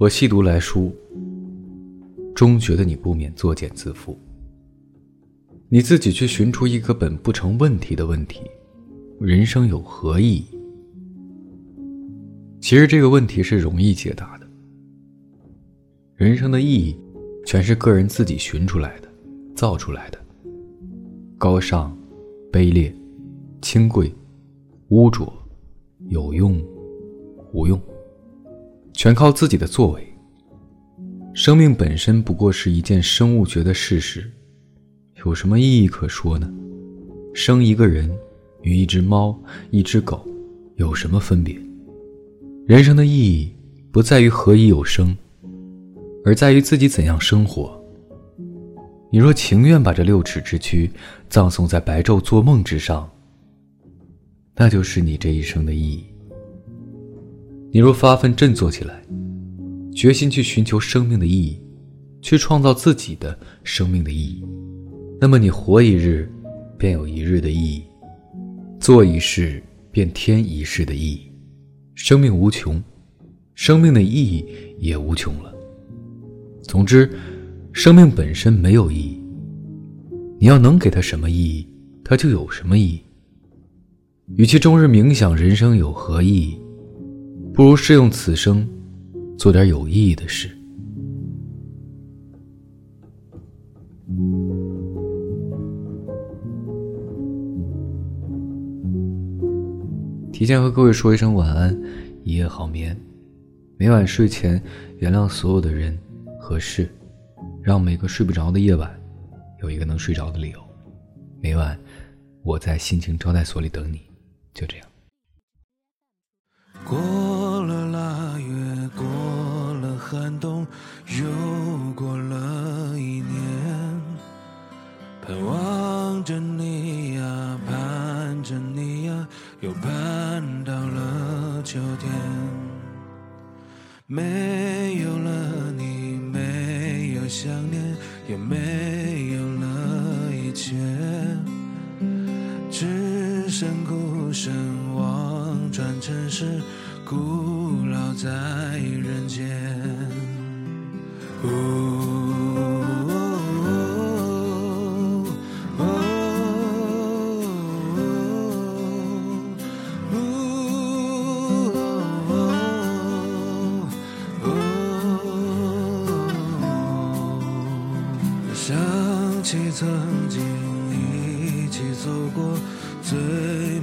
我细读来书，终觉得你不免作茧自缚。你自己去寻出一个本不成问题的问题：人生有何意义？其实这个问题是容易解答的。人生的意义，全是个人自己寻出来的、造出来的。高尚、卑劣、清贵、污浊、有用、无用。全靠自己的作为。生命本身不过是一件生物学的事实，有什么意义可说呢？生一个人与一只猫、一只狗有什么分别？人生的意义不在于何以有生，而在于自己怎样生活。你若情愿把这六尺之躯葬送在白昼做梦之上，那就是你这一生的意义。你若发奋振作起来，决心去寻求生命的意义，去创造自己的生命的意义，那么你活一日，便有一日的意义；做一事，便添一世的意义。生命无穷，生命的意义也无穷了。总之，生命本身没有意义。你要能给它什么意义，它就有什么意义。与其终日冥想人生有何意义？不如试用此生，做点有意义的事。提前和各位说一声晚安，一夜好眠。每晚睡前，原谅所有的人和事，让每个睡不着的夜晚，有一个能睡着的理由。每晚，我在心情招待所里等你。就这样。过又盼到了秋天。没有了你，没有想念，也没有了一切，只剩孤身望穿尘世。孤老在人间。起曾经一起走过最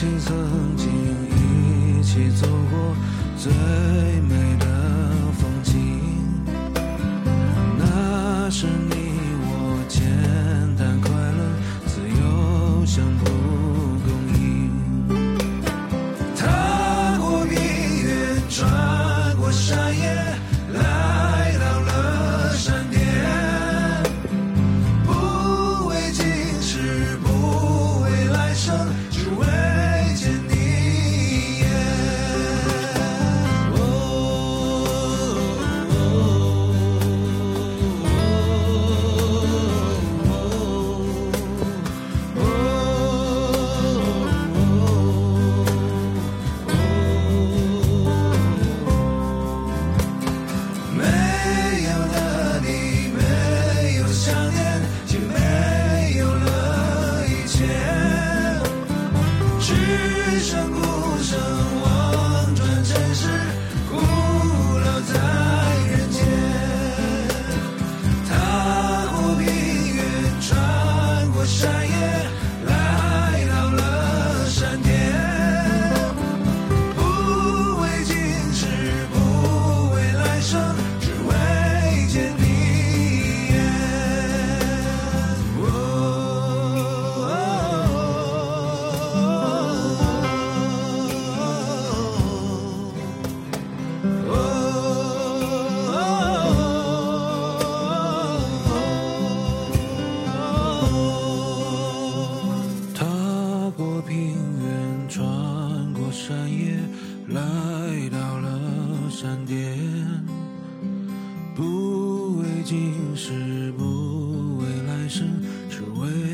起曾经一起走过最美的风景，那是你我简单快乐，自由像蒲公英。踏过冰原，穿过山闪电不为今世不为来生只为